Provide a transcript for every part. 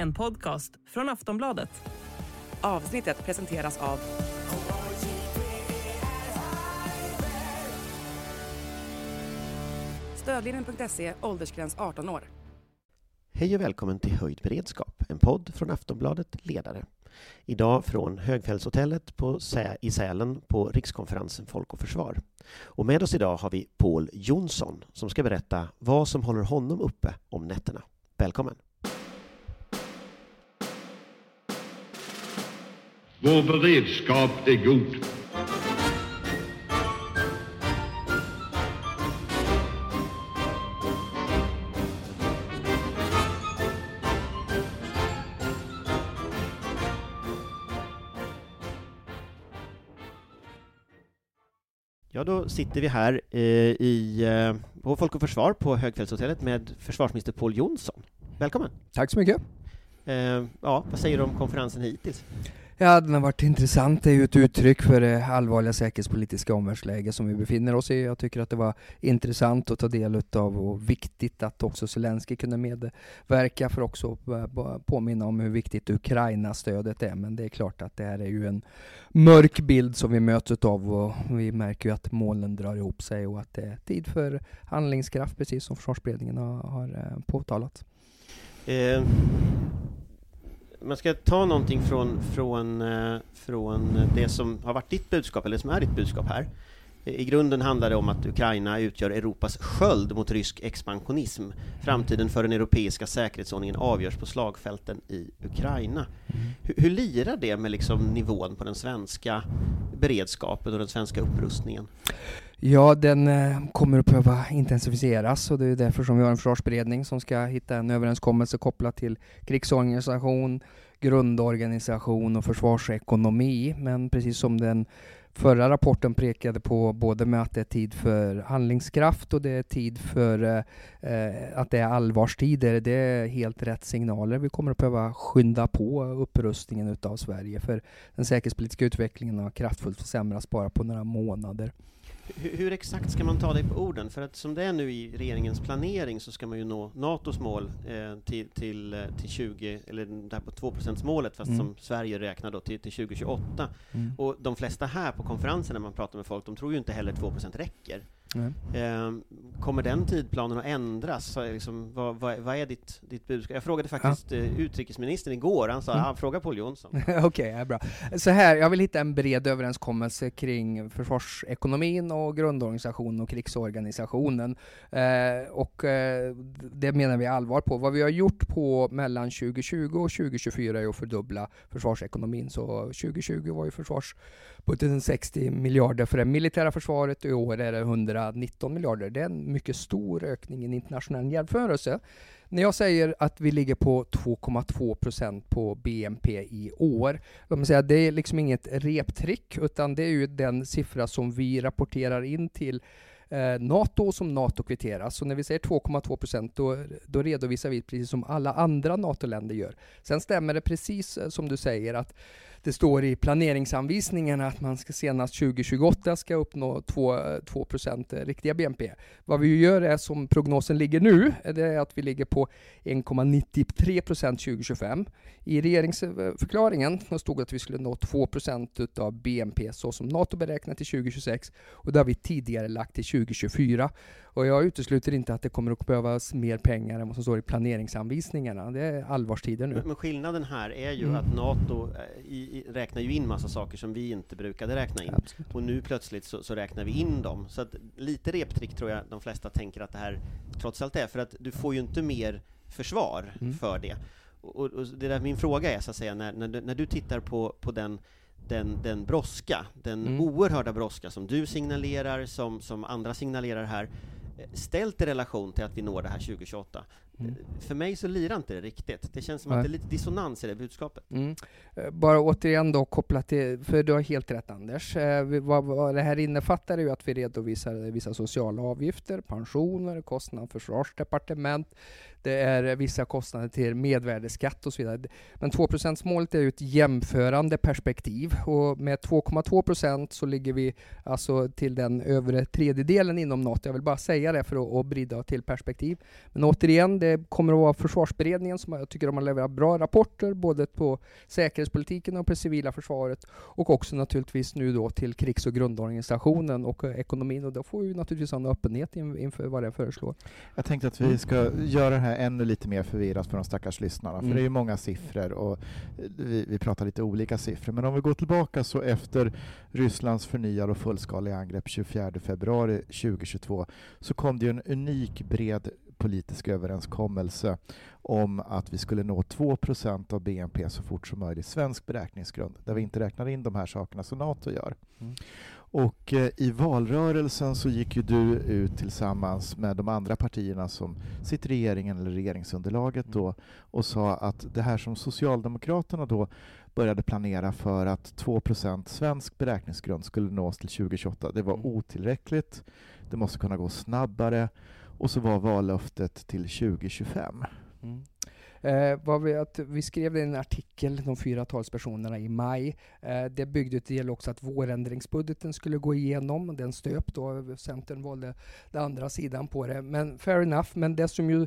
en podcast från Aftonbladet. Avsnittet presenteras av Stödlinjen.se, åldersgräns 18 år. Hej och välkommen till Höjd beredskap, en podd från Aftonbladet Ledare. Idag från Högfjällshotellet på Sä i Sälen på rikskonferensen Folk och Försvar. Och med oss idag har vi Paul Jonsson som ska berätta vad som håller honom uppe om nätterna. Välkommen! Vår beredskap är god. Ja, då sitter vi här eh, i, eh, på Folk och Försvar på Högfällshotellet med försvarsminister Paul Jonsson. Välkommen! Tack så mycket. Eh, ja, vad säger du om konferensen hittills? Ja, den har varit intressant. Det är ju ett uttryck för det allvarliga säkerhetspolitiska omvärldsläge som vi befinner oss i. Jag tycker att det var intressant att ta del av och viktigt att också Zelensky kunde medverka för också påminna om hur viktigt Ukraina-stödet är. Men det är klart att det här är ju en mörk bild som vi möts av och vi märker ju att molnen drar ihop sig och att det är tid för handlingskraft, precis som försvarsberedningen har, har eh, påtalat. Eh man ska ta någonting från, från, eh, från det som har varit ditt budskap, eller som är ditt budskap här. I grunden handlar det om att Ukraina utgör Europas sköld mot rysk expansionism. Framtiden för den europeiska säkerhetsordningen avgörs på slagfälten i Ukraina. Hur, hur lirar det med liksom nivån på den svenska beredskapen och den svenska upprustningen? Ja, den eh, kommer att behöva intensifieras och det är därför som vi har en försvarsberedning som ska hitta en överenskommelse kopplat till krigsorganisation, grundorganisation och försvarsekonomi. Men precis som den förra rapporten pekade på både med att det är tid för handlingskraft och det är tid för eh, eh att det är allvarstider. Det är helt rätt signaler. Vi kommer att behöva skynda på upprustningen utav Sverige för den säkerhetspolitiska utvecklingen har kraftfullt försämrats bara på några månader. Hur, hur, exakt ska man ta dig på orden? För att som det är nu i regeringens planering så ska man ju nå NATOs mål eh, till, till, eh, till 20, eller det här på 2% målet fast mm. som Sverige räknar då till, till 2028. Mm. Och de flesta här på konferensen när man pratar med folk, de tror ju inte heller 2% räcker. Eh, kommer den tidplanen att ändras? Liksom, vad, vad, vad, är ditt, ditt budskap? Jag frågade faktiskt ja. eh, utrikesministern igår, han sa mm. ah, fråga Paul Jonsson. Okej, okay, ja, bra. Så här, jag vill hitta en bred överenskommelse kring försvarsekonomin och grundorganisationen och krigsorganisationen. Eh, och eh, det menar vi allvar på. Vad vi har gjort på mellan 2020 och 2024 är att fördubbla försvarsekonomin. Så 2020 var ju försvarsbudgeten 60 miljarder för det militära försvaret och i år är det 100 19 miljarder. Det är en mycket stor ökning i en internationell jämförelse. När jag säger att vi ligger på 2,2 procent på BNP i år, låt mig säga, det är liksom inget reptrick, utan det är ju den siffra som vi rapporterar in till eh, NATO som NATO kvitterar. Så när vi säger 2,2 procent då, då redovisar vi precis som alla andra NATO-länder gör. Sen stämmer det precis eh, som du säger att det står i planeringsanvisningarna att man ska senast 2028 ska uppnå 2, 2 eh, riktiga BNP. Vad vi gör är som prognosen ligger nu, det är att vi ligger på 1,93% 2025. I regeringsförklaringen stod att vi skulle nå 2% av BNP så som NATO beräknat till 2026 och det har vi tidigare lagt till 2024. Och jag utesluter inte att det kommer att behövas mer pengar än vad som står i planeringsanvisningarna. Det är allvarstider nu. Men, skillnaden här är ju mm. att NATO eh, i, i, räknar ju in massa saker som vi inte brukade räkna in. Absolut. Och nu plötsligt så, så, räknar vi in dem. Så att lite reptrick tror jag de flesta tänker att det här trots allt är, för att du får ju inte mer försvar mm. för det. Och, och, det där min fråga är så att säga, när, när, du, när du tittar på, på den den, den brådska, den mm. oerhörda brådska som du signalerar, som, som andra signalerar här, ställt i relation till att vi når det här 2028. Mm. För mig så lirar inte det riktigt. Det känns som att det är lite dissonans i det budskapet. Mm. Eh, bara återigen då kopplat till, för du har helt rätt Anders. Eh, vad, vad det här innefattar är ju att vi redovisar vissa sociala avgifter, pensioner, kostnader för försvarsdepartement. det är vissa kostnader till mervärdesskatt och så vidare. Men 2% målet är ju ett jämförande perspektiv och med 2,2 procent så ligger vi alltså till den övre tredjedelen inom NATO. Jag vill bara säga det för att, att brida till perspektiv. Men återigen, det kommer att vara försvarsberedningen som jag tycker de har levererat bra rapporter både på säkerhetspolitiken och på det civila försvaret och också naturligtvis nu då till krigs och grundorganisationen och ekonomin och då får vi naturligtvis ha en öppenhet inför vad det föreslår. Jag tänkte att vi ska göra det här ännu lite mer förvirrat för de stackars lyssnarna, för mm. det är ju många siffror och vi, vi pratar lite olika siffror. Men om vi går tillbaka så efter Rysslands förnyade och fullskaliga angrepp 24 februari 2022 så kom det en unik bred politisk överenskommelse om att vi skulle nå 2% av BNP så fort som möjligt, svensk beräkningsgrund, där vi inte räknar in de här sakerna som NATO gör. Mm. Och eh, i valrörelsen så gick ju du ut tillsammans med de andra partierna som sitter i regeringen eller regeringsunderlaget då mm. och sa att det här som Socialdemokraterna då började planera för att 2% svensk beräkningsgrund skulle nås till 2028, det var mm. otillräckligt. Det måste kunna gå snabbare och så var vallöftet till 2025. Mm. Eh, vi, att vi skrev en artikel, de fyra talspersonerna, i maj. Eh, det byggde till också att vårändringsbudgeten skulle gå igenom. Den stöp då. Centern valde den andra sidan på det. Men fair enough. Men det som ju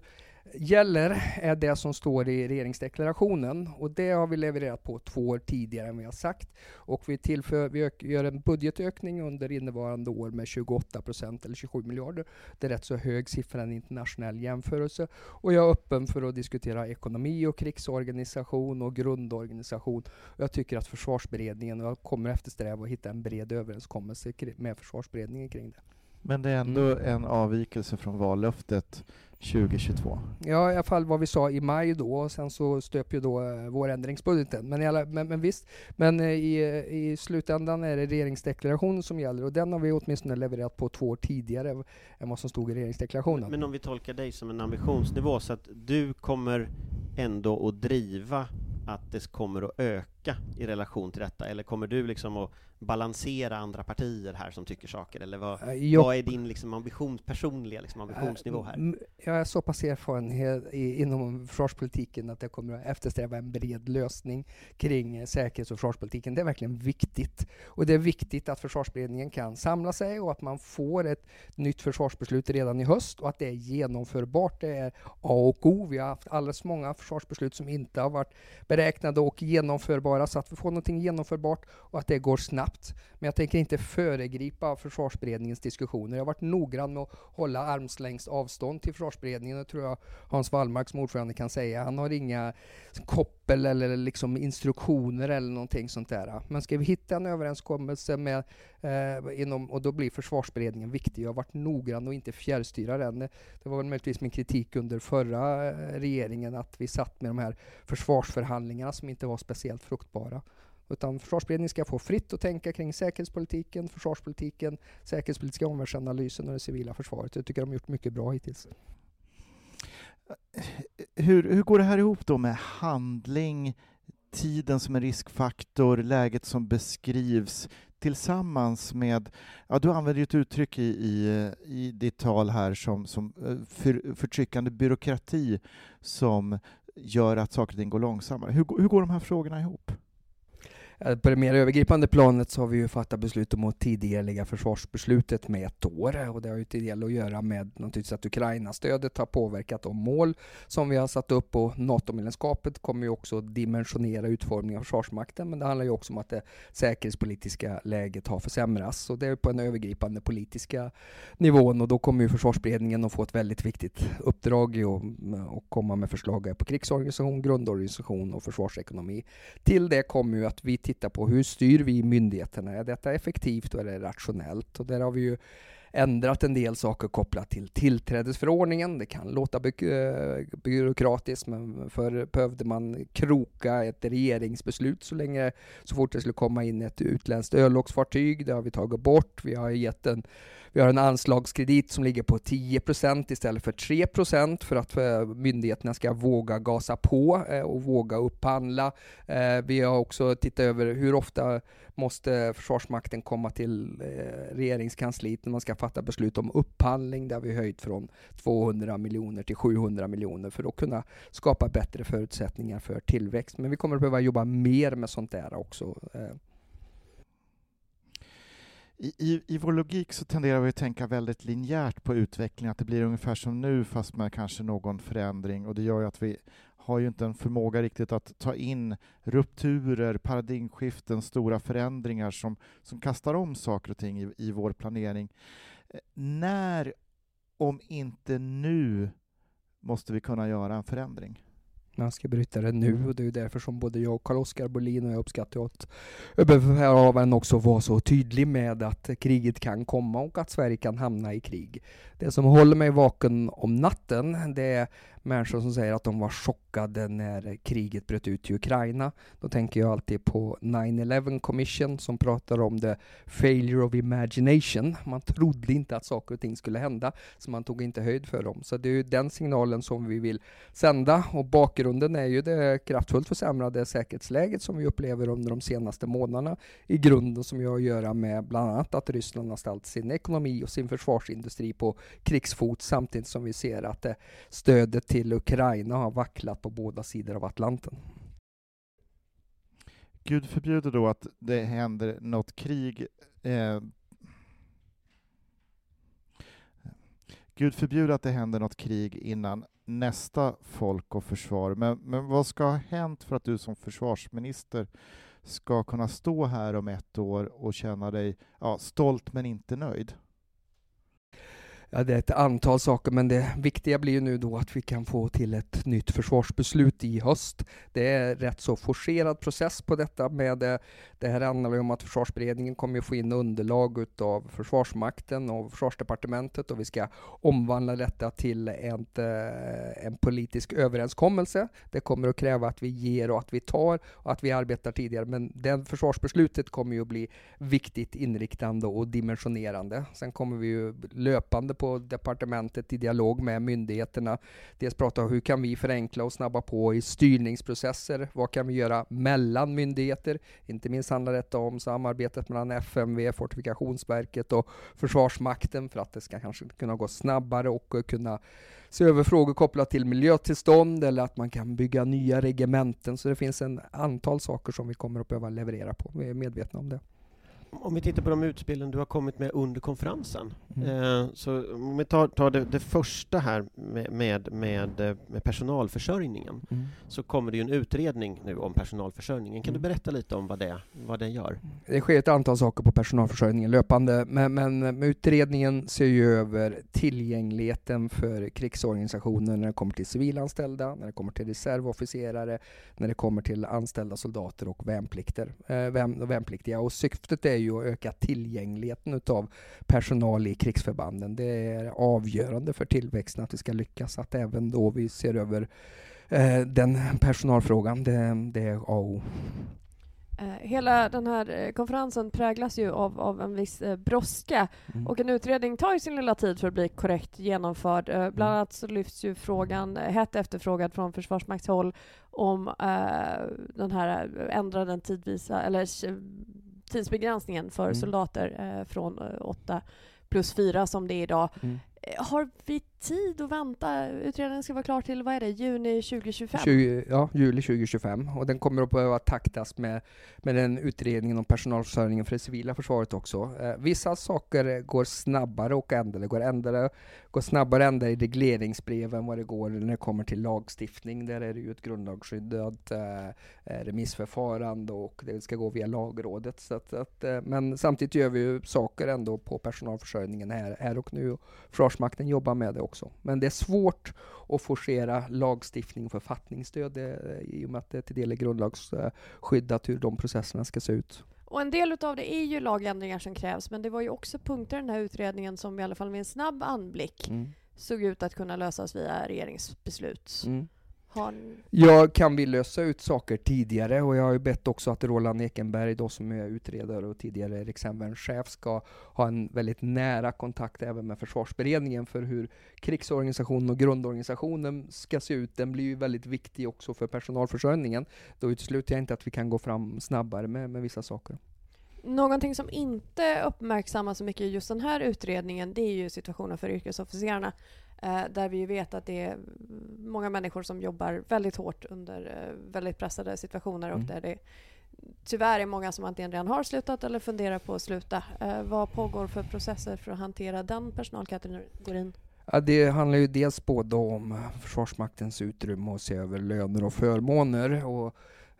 gäller är det som står i regeringsdeklarationen och det har vi levererat på två år tidigare än vi har sagt. Och vi, tillför, vi gör en budgetökning under innevarande år med 28 procent eller 27 miljarder. Det är rätt så hög siffra i en internationell jämförelse. Och jag är öppen för att diskutera ekonomi och krigsorganisation och grundorganisation. Jag tycker att försvarsberedningen, och jag kommer eftersträva att hitta en bred överenskommelse med försvarsberedningen kring det. Men det är ändå mm. en avvikelse från vallöftet 2022. Ja, i alla fall vad vi sa i maj då, och sen så stöp ju då eh, vårändringsbudgeten. Men, alla, men, men visst, men eh, i, i slutändan är det regeringsdeklarationen som gäller och den har vi åtminstone levererat på två år tidigare än vad som stod i regeringsdeklarationen. Men, men om vi tolkar dig som en ambitionsnivå, så att du kommer ändå att driva att det kommer att öka i relation till detta, eller kommer du liksom att balansera andra partier här som tycker saker, eller vad, eh, jag, vad är din liksom ambition, personliga liksom ambitionsnivå här? Jag är så pass erfarenhet i, inom försvarspolitiken att jag kommer att eftersträva en bred lösning kring säkerhets och försvarspolitiken. Det är verkligen viktigt. Och det är viktigt att försvarsberedningen kan samla sig och att man får ett nytt försvarsbeslut redan i höst och att det är genomförbart. Det är A och O. Vi har haft alldeles många försvarsbeslut som inte har varit beräknade och genomförbara, så att vi får någonting genomförbart och att det går snabbt. Men jag tänker inte föregripa försvarsberedningens diskussioner. Jag har varit noggrann med att hålla armslängds avstånd till försvarsberedningen. Det tror jag Hans Wallmark som ordförande kan säga. Han har inga koppel eller liksom instruktioner eller någonting sånt där. Men ska vi hitta en överenskommelse med, eh, inom, och då blir försvarsberedningen viktig. Jag har varit noggrann och inte fjärrstyra den. Det var väl möjligtvis min kritik under förra eh, regeringen att vi satt med de här försvarsförhandlingarna som inte var speciellt fruktansvärda fruktbara. Utan försvarsberedningen ska få fritt att tänka kring säkerhetspolitiken, försvarspolitiken, säkerhetspolitiska omvärldsanalysen och det civila försvaret. Jag tycker de har gjort mycket bra hittills. Hur, hur går det här ihop då med handling, tiden som en riskfaktor, läget som beskrivs tillsammans med, ja du använder ju ett uttryck i, i, i ditt tal här som, som eh, för, förtryckande byråkrati som gör att saker och ting går långsammare. Hur, hur går de här frågorna ihop? Eh, på det mer övergripande planet så har vi ju fattat beslut om att tidigarelägga försvarsbeslutet med ett år. Och det har ju till del att göra med naturligtvis att Ukraina-stödet har påverkat de mål som vi har satt upp. Och NATO-medlemskapet kommer ju också dimensionera utformningen av Försvarsmakten. Men det handlar ju också om att det säkerhetspolitiska läget har försämrats. Och det är på den övergripande politiska nivån. Och då kommer ju försvarsberedningen att få ett väldigt viktigt uppdrag i att eh, komma med förslag på krigsorganisation, grundorganisation och försvarsekonomi. Till det kommer ju att vi titta på hur styr vi myndigheterna? Är detta effektivt och är det rationellt? Och där har vi ju ändrat en del saker kopplat till tillträdesförordningen. Det kan låta by eh, byråkratiskt, men förr behövde man kroka ett regeringsbeslut så länge så fort det skulle komma in ett utländskt örlogsfartyg. Det har vi tagit bort. Vi har gett en Vi har en anslagskredit som ligger på 10% istället för 3% för att eh, myndigheterna ska våga gasa på eh, och våga upphandla. Vi har också tittat över hur ofta måste Försvarsmakten komma till eh, regeringskansliet när man ska fatta beslut om upphandling. Där vi höjt från 200 miljoner till 700 miljoner för att kunna skapa bättre förutsättningar för tillväxt. Men vi kommer att behöva jobba mer med sånt där också. Eh. I, i, I vår logik så tenderar vi att tänka väldigt linjärt på utveckling, att det blir ungefär som nu fast med kanske någon förändring och det gör ju att vi har ju inte en förmåga riktigt att ta in rupturer, paradigmskiften, stora förändringar som, som kastar om saker och ting i, i vår planering. Eh, när, om inte nu, måste vi kunna göra en förändring? man ska bryta det nu och det är därför som både jag och Carl-Oskar Bolin och jag uppskattar att överbefälhavaren också var så tydlig med att kriget kan komma och att Sverige kan hamna i krig. Det som håller mig vaken om natten det är människor som säger att de var chockade när kriget bröt ut i Ukraina. Då tänker jag alltid på 9-11 Commission som pratar om the failure of imagination. Man trodde inte att saker och ting skulle hända, så man tog inte höjd för dem. Så det är ju den signalen som vi vill sända och bakgrunden är ju det kraftfullt försämrade säkerhetsläget som vi upplever under de senaste månaderna i grunden som jag har att göra med bland annat att Ryssland har ställt sin ekonomi och sin försvarsindustri på krigsfot samtidigt som vi ser att stödet till Ukraina har vacklat på båda sidor av Atlanten. Gud förbjuder då att det händer något krig eh, Gud förbjuder att det händer något krig innan nästa folk och försvar. Men, men vad ska ha hänt för att du som försvarsminister ska kunna stå här om ett år och känna dig ja, stolt men inte nöjd? Ja, det är ett antal saker, men det viktiga blir ju nu då att vi kan få till ett nytt försvarsbeslut i höst. Det är rätt så forcerad process på detta. Med det, det här handlar om att försvarsberedningen kommer att få in underlag av Försvarsmakten och Försvarsdepartementet och vi ska omvandla detta till ett, eh, en politisk överenskommelse. Det kommer att kräva att vi ger och att vi tar och att vi arbetar tidigare, men det försvarsbeslutet kommer ju att bli viktigt inriktande och dimensionerande. Sen kommer vi ju löpande på departementet i dialog med myndigheterna. Dels prata om hur kan vi förenkla och snabba på i styrningsprocesser? Vad kan vi göra mellan myndigheter? Inte minst handlar detta om samarbetet mellan FMV, Fortifikationsverket och Försvarsmakten för att det ska kanske kunna gå snabbare och kunna se över frågor kopplat till miljötillstånd eller att man kan bygga nya regementen. Så det finns en antal saker som vi kommer att behöva leverera på. Vi är medvetna om det om vi tittar på de utspelen du har kommit med under konferensen, mm. eh, så om vi tar, tar det, det, första här med, med, med, eh, med personalförsörjningen, mm. så kommer det ju en utredning nu om personalförsörjningen. Kan mm. du berätta lite om vad det, vad det gör? Det sker ett antal saker på personalförsörjningen löpande, men, men utredningen ser ju över tillgängligheten för krigsorganisationen när det kommer till civilanställda, när det kommer till reservofficerare, när det kommer till anställda soldater och värnplikter, eh, värn, värnpliktiga. Och syftet är ju att öka tillgängligheten utav personal i krigsförbanden. Det är avgörande för tillväxten att vi ska lyckas, att även då vi ser över eh, den personalfrågan, det, det är A och O. Eh, hela den här eh, konferensen präglas ju av, av en viss eh, brådska mm. och en utredning tar ju sin lilla tid för att bli korrekt genomförd. Eh, bland mm. annat så lyfts ju frågan, hett efterfrågad från Försvarsmaktshåll, om eh, den här ändrade tidvisa, eller tidsbegränsningen för mm. soldater eh, från eh, åtta plus fyra som det är idag. Mm. Eh, har vi tid att vänta? Utredningen ska vara klar till, vad är det, juni 2025? 20, ja, juli 2025. Och den kommer att behöva taktas med, med den utredningen om personalförsörjningen för det civila försvaret också. Eh, vissa saker går snabbare och ändra. Det går, ändra, går snabbare ändra i regleringsbrev än vad det går när det kommer till lagstiftning. Där är det ju ett grundlagsskyddat eh, eh remissförfarande och det ska gå via lagrådet. Så att, att eh, men samtidigt gör vi ju saker ändå på personalförsörjningen här, här och nu. Försvarsmakten jobbar med det också också. Men det är svårt att forcera lagstiftning och författningsstöd i och med att det till del är grundlagsskyddat hur de processerna ska se ut. Och en del av det är ju lagändringar som krävs, men det var ju också punkter i den här utredningen som i alla fall med en snabb anblick mm. såg ut att kunna lösas via regeringsbeslut. Mm. Har. Ja, kan vi lösa ut saker tidigare? Och jag har ju bett också att Roland Ekenberg, då som är utredare och tidigare rikshemvärnschef, ska ha en väldigt nära kontakt även med försvarsberedningen för hur krigsorganisationen och grundorganisationen ska se ut. Den blir ju väldigt viktig också för personalförsörjningen. Då utesluter jag inte att vi kan gå fram snabbare med, med vissa saker. Någonting som inte uppmärksammas så mycket i just den här utredningen det är ju situationen för yrkesofficerarna. Eh, där vi vet att det är många människor som jobbar väldigt hårt under eh, väldigt pressade situationer och Mm. där det tyvärr är många som antingen redan har slutat eller funderar på att sluta. Eh, vad pågår för processer för att hantera den personalkategorin? Ja, det handlar ju dels både om Försvarsmaktens utrymme och se över löner och förmåner. Och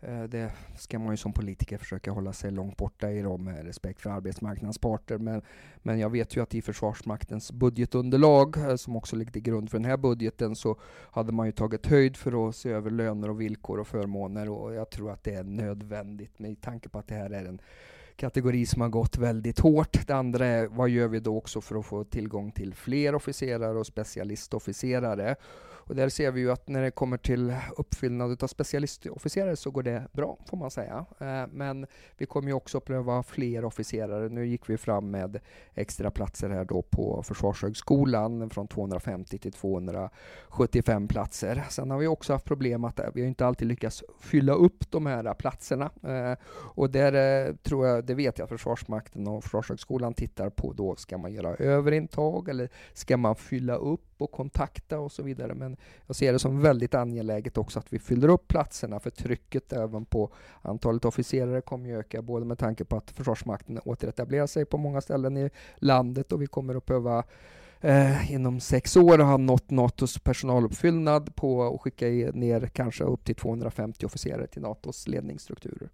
Eh, det ska man ju som politiker försöka hålla sig långt borta i med respekt för arbetsmarknadens parter. Men, men jag vet ju att i Försvarsmaktens budgetunderlag, eh, som också ligger till grund för den här budgeten, så hade man ju tagit höjd för att se över löner och villkor och förmåner. Och jag tror att det är nödvändigt med tanke på att det här är en kategori som har gått väldigt hårt. Det andra är vad gör vi då också för att få tillgång till fler officerare och specialistofficerare? Och där ser vi ju att när det kommer till uppfyllnad av specialistofficerare så går det bra, får man säga. Eh, men vi kommer ju också pröva fler officerare. Nu gick vi fram med extra platser här då på Försvarshögskolan från 250 till 275 platser. Sen har vi också haft problem att vi har inte alltid lyckats fylla upp de här platserna. Eh, och där eh, tror jag, det vet jag att Försvarsmakten och Försvarshögskolan tittar på då, ska man göra överintag eller ska man fylla upp och kontakta och så vidare. Men jag ser det som väldigt angeläget också att vi fyller upp platserna för trycket även på antalet officerare kommer ju öka både med tanke på att Försvarsmakten återetablerar sig på många ställen i landet och vi kommer att behöva eh, inom sex år ha nått NATOs personaluppfyllnad på att skicka ner kanske upp till 250 officerare till NATOs ledningsstrukturer.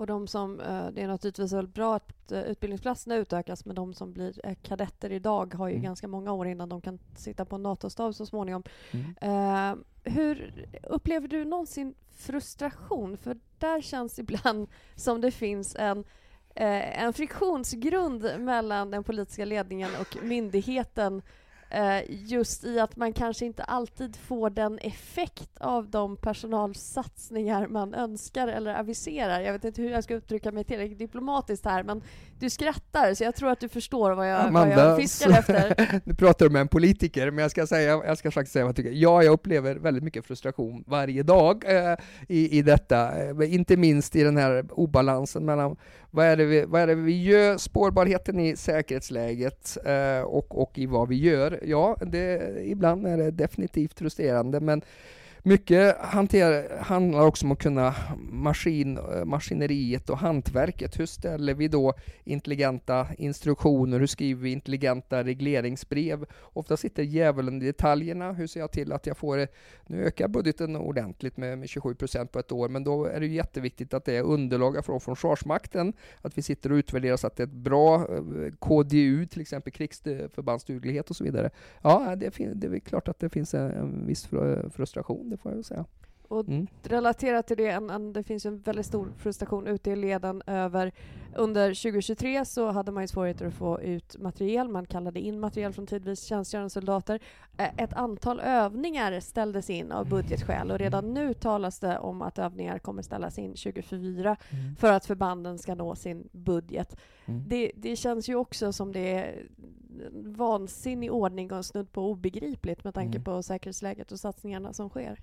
Och de som, eh, det är naturligtvis väldigt bra att eh, utbildningsplatserna utökas men de som blir eh, kadetter idag har ju Mm. ganska många år innan de kan sitta på en NATO-stab så småningom. Mm. Hur upplever du någonsin frustration? För där känns ibland som det finns en, en friktionsgrund mellan den politiska ledningen och myndigheten just i att man kanske inte alltid får den effekt av de personalsatsningar man önskar eller aviserar. Jag vet inte hur jag ska uttrycka mig tillräckligt diplomatiskt här men du skrattar så jag tror att du förstår vad jag, vad jag fiskar efter. nu pratar du med en politiker, men jag ska, säga, jag ska faktiskt säga vad jag tycker. Ja, jag upplever väldigt mycket frustration varje dag eh, i, i detta. Eh, inte minst i den här obalansen mellan vad är det vi, vad är det vi gör, spårbarheten i säkerhetsläget eh, och, och i vad vi gör. Ja, det, ibland är det definitivt frustrerande, men mycket hanter, handlar också om att kunna maskin, maskineriet och hantverket. Hur ställer vi då intelligenta instruktioner? Hur skriver vi intelligenta regleringsbrev? Ofta sitter djävulen i detaljerna. Hur ser jag till att jag får det? Nu ökar budgeten ordentligt med, med 27 procent på ett år, men då är det jätteviktigt att det är underlag från Försvarsmakten, att vi sitter och utvärderar så att det är ett bra eh, KDU, till exempel krigsförbandsduglighet och så vidare. Ja, det, är, det är klart att det finns en, en viss frustration, det får jag väl säga. Och Mm. relaterat till det, en, en, det finns en väldigt stor frustration ute i leden över under 2023 så hade man ju svårigheter att få ut materiel, man kallade in materiel från tidvis tjänstgörande soldater. Eh, Ett antal övningar ställdes in av budgetskäl och redan nu talas det om att övningar kommer ställas in 2024 för att förbanden ska nå sin budget. Mm. Det, det känns ju också som det är vansinnig ordning och snudd på obegripligt med tanke Mm. på säkerhetsläget och satsningarna som sker.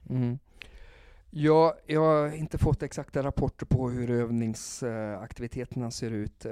Ja, jag har inte fått exakta rapporter på hur övningsaktiviteterna ser ut eh,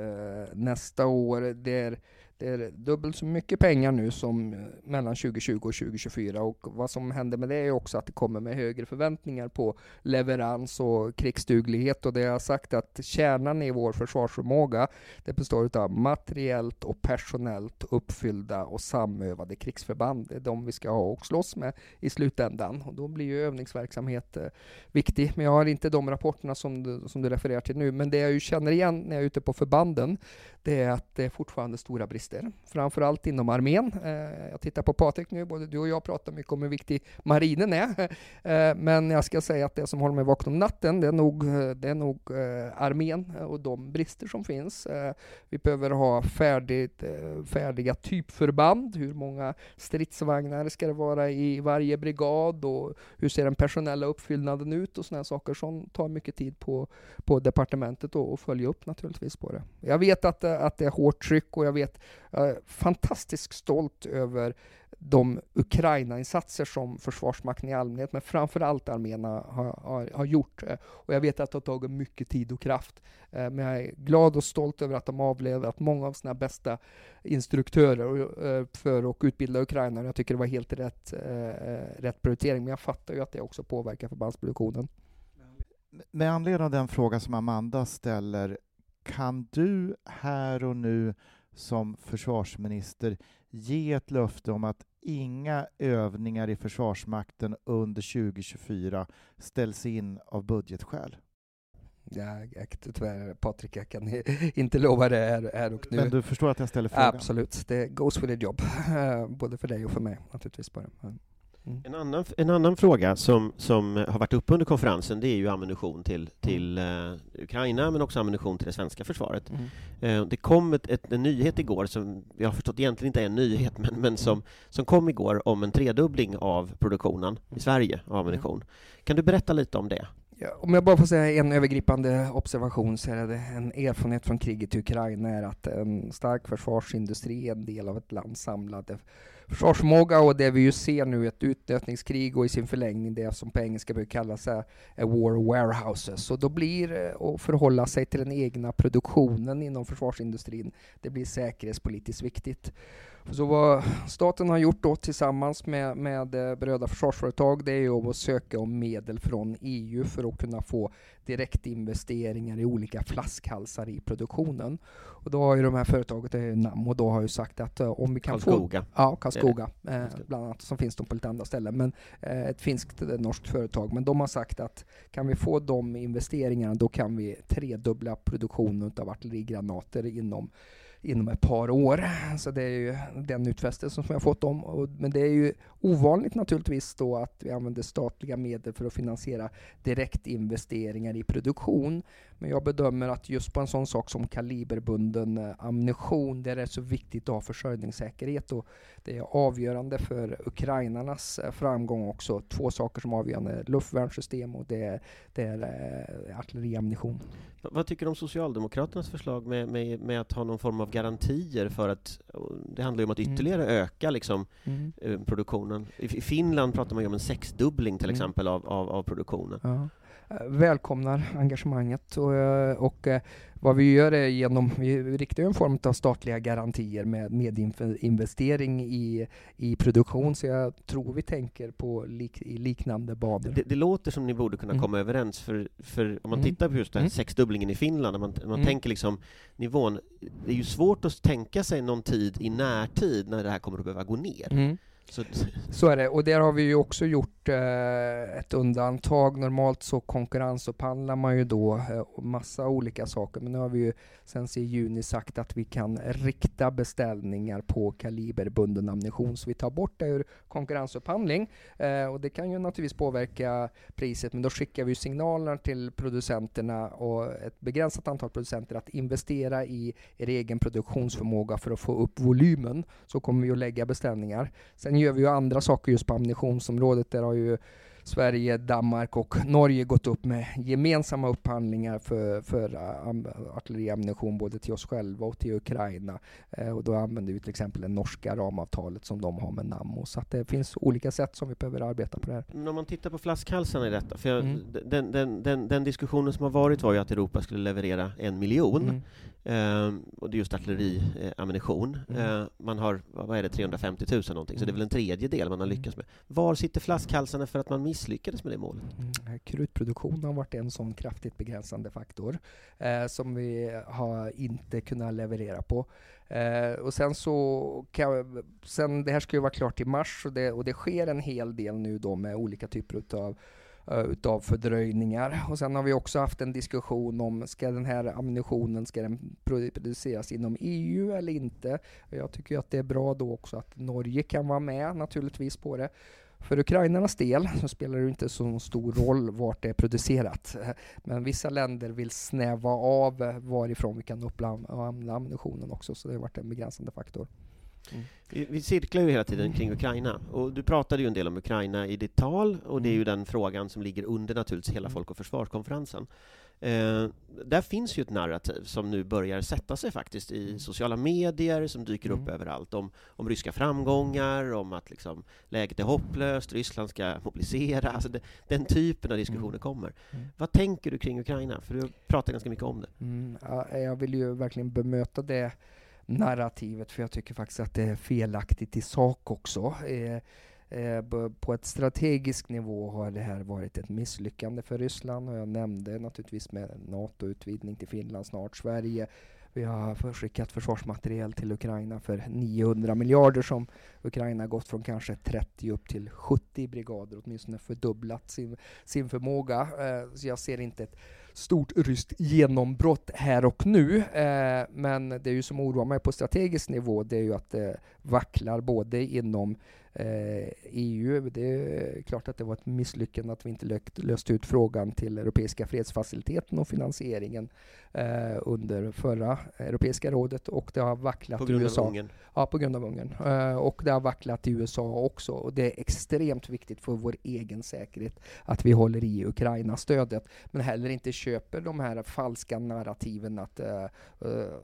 nästa år. Det är, det är dubbelt så mycket pengar nu som eh, mellan 2020 och 2024 och vad som händer med det är också att det kommer med högre förväntningar på leverans och krigsduglighet och det jag har sagt att kärnan i vår försvarsförmåga det består av materiellt och personellt uppfyllda och samövade krigsförband. Det är de vi ska ha och slåss med i slutändan och då blir ju övningsverksamhet eh, viktig. Men jag har inte de rapporterna som du, som du refererar till nu. Men det jag ju känner igen när jag är ute på förbanden, det är att det är fortfarande stora brister brister, framförallt inom armén. Eh, jag tittar på Patrik nu, både du och jag pratar mycket om hur viktig marinen är. Eh, men jag ska säga att det som håller mig vaken om natten, det är nog, eh, det är nog armén och de brister som finns. Vi behöver ha färdigt, färdiga typförband. Hur många stridsvagnar ska det vara i varje brigad och hur ser den personella uppfyllnaden ut och sådana saker som tar mycket tid på, på departementet och, och följa upp naturligtvis på det. Jag vet att, att det är hårt tryck och jag vet, jag är fantastiskt stolt över de Ukraina-insatser som Försvarsmakten i allmänhet, men framförallt arméerna har, har, har, gjort. Och jag vet att det har tagit mycket tid och kraft. Eh, men jag är glad och stolt över att de avledat många av sina bästa instruktörer eh, för att utbilda Ukraina. Jag tycker det var helt rätt, eh, rätt prioritering, men jag fattar ju att det också påverkar förbandsproduktionen. Med anledning av den fråga som Amanda ställer, kan du här och nu som försvarsminister ge ett löfte om att inga övningar i Försvarsmakten under 2024 ställs in av budgetskäl? Ja, jag, tyvärr, Patrik, jag kan inte lova det här, här och nu. Men du förstår att jag ställer frågan? Absolut, det goes with the job. Både för dig och för mig naturligtvis. Bara. Mm. En, annan, en annan fråga som, som har varit uppe under konferensen det är ju ammunition till, till uh, Ukraina men också ammunition till det svenska försvaret. Mm. Uh, det kom ett, ett, en nyhet igår som jag har förstått egentligen inte är en nyhet men, men som, som kom igår om en tredubbling av produktionen i Sverige av ammunition. Kan du berätta lite om det? Om jag bara får säga en övergripande observation så är det en erfarenhet från kriget i Ukraina är att en stark försvarsindustri är en del av ett lands samlade försvarsförmåga och det vi ju ser nu ett utnötningskrig och i sin förlängning det som på engelska brukar kallas a war warehouses. Så då blir eh, att förhålla sig till den egna produktionen inom försvarsindustrin, det blir säkerhetspolitiskt viktigt. Så vad staten har gjort då tillsammans med, med eh, berörda försvarsföretag det är att söka om medel från EU för att kunna få direktinvesteringar i olika flaskhalsar i produktionen. Och då har ju de här företaget, det är då har ju sagt att uh, om vi kan Karlskoga. få... Ja, Karlskoga. Eh, bland annat, som finns de på lite andra ställen. Men eh, ett finskt, ett norskt företag. Men de har sagt att kan vi få de investeringarna, då kan vi tredubbla produktionen av artillerigranater inom inom ett par år. Så det är ju den utfästelsen som jag fått om. Men det är ju ovanligt naturligtvis då att vi använder statliga medel för att finansiera direktinvesteringar i produktion. Men jag bedömer att just på en sån sak som kaliberbunden eh, ammunition, där det är så viktigt att ha försörjningssäkerhet och det är avgörande för ukrainarnas eh, framgång också. Två saker som är avgörande, luftvärnssystem och det är, det är äh, artilleriammunition. Vad tycker du om Socialdemokraternas förslag med, med, med, att ha någon form av garantier för att, det handlar ju om att mm. ytterligare mm. öka liksom, mm. produktionen. I, Finland pratar man ju om en sexdubbling till mm. exempel av, av, av produktionen. Ja. Eh, välkomnar engagemanget och, eh, och eh, vad vi gör är genom, vi riktar en form av statliga garantier med medinvestering i, i produktion, så jag tror vi tänker på lik, i liknande banor. Det, det, låter som ni borde kunna mm. komma överens, för, för om man mm. tittar på just den mm. sexdubblingen i Finland, man, man mm. tänker liksom nivån, det är ju svårt att tänka sig någon tid i närtid när det här kommer att behöva gå ner. Så, så är det, och där har vi ju också gjort eh, ett undantag. Normalt så konkurrensupphandlar man ju då eh, massa olika saker, men nu har vi ju sen i juni sagt att vi kan rikta beställningar på kaliberbunden ammunition, så vi tar bort det ur konkurrensupphandling. Eh, och det kan ju naturligtvis påverka priset, men då skickar vi signaler till producenterna och ett begränsat antal producenter att investera i er egen produktionsförmåga för att få upp volymen, så kommer vi att lägga beställningar. Sen Sen gör vi ju andra saker just på ammunitionsområdet. Där har ju Sverige, Danmark och Norge gått upp med gemensamma upphandlingar för, för uh, artilleriammunition både till oss själva och till Ukraina. Uh, och då använder vi till exempel det norska ramavtalet som de har med Nammo. Så det finns olika sätt som vi behöver arbeta på det här. Om man tittar på flaskhalsarna i detta, för jag, mm. den, den, den, den, diskussionen som har varit var ju att Europa skulle leverera en miljon. Mm. Uh, och det är just artilleriammunition. Mm. Uh, man har, vad är det, 350 000 någonting, så det är väl en tredjedel man har mm. lyckats med. Var sitter flaskhalsarna för att man misslyckades med det målet? Mm. Eh, krutproduktion har varit en sån kraftigt begränsande faktor eh, som vi har inte kunnat leverera på. Eh, och sen så, kan, sen det här ska ju vara klart i mars och det, och det sker en hel del nu då med olika typer av eh, utav fördröjningar. Och sen har vi också haft en diskussion om ska den här ammunitionen ska den produceras inom EU eller inte. Jag tycker att det är bra då också att Norge kan vara med naturligtvis på det. För ukrainarnas del så spelar det inte så stor roll vart det är producerat. Men vissa länder vill snäva av varifrån vi kan upplamma ammunitionen också, så det har varit en begränsande faktor. Mm. Vi, vi cirklar ju hela tiden kring Ukraina, och du pratade ju en del om Ukraina i ditt tal, och det är ju mm. den frågan som ligger under naturligtvis hela mm. Folk och försvarskonferensen. Eh, där finns ju ett narrativ som nu börjar sätta sig faktiskt i mm. sociala medier, som dyker upp mm. överallt, om, om ryska framgångar, om att liksom, läget är hopplöst, Ryssland ska mobilisera, alltså det, den typen av diskussioner mm. kommer. Mm. Vad tänker du kring Ukraina? För du pratar ganska mycket om det. Mm, ja, jag vill ju verkligen bemöta det narrativet, för jag tycker faktiskt att det är felaktigt i sak också. Eh, Eh, på ett strategisk nivå har det här varit ett misslyckande för Ryssland och jag nämnde naturligtvis med NATO-utvidgning till Finland, snart Sverige. Vi har skickat försvarsmateriel till Ukraina för 900 miljarder som Ukraina gått från kanske 30 upp till 70 brigader, åtminstone fördubblat sin, sin förmåga. Eh, så jag ser inte ett stort ryskt genombrott här och nu. Eh, men det är ju som oroar mig på strategisk nivå, det är ju att det vacklar både inom EU. Eh, det är klart att det var ett misslyckande att vi inte löste ut frågan till Europeiska fredsfaciliteten och finansieringen eh, under förra Europeiska rådet och det har vacklat i USA. Ja, på grund av Ungern. Eh, och det har vacklat i USA också och det är extremt viktigt för vår egen säkerhet att vi håller i Ukraina-stödet men heller inte köper de här falska narrativen att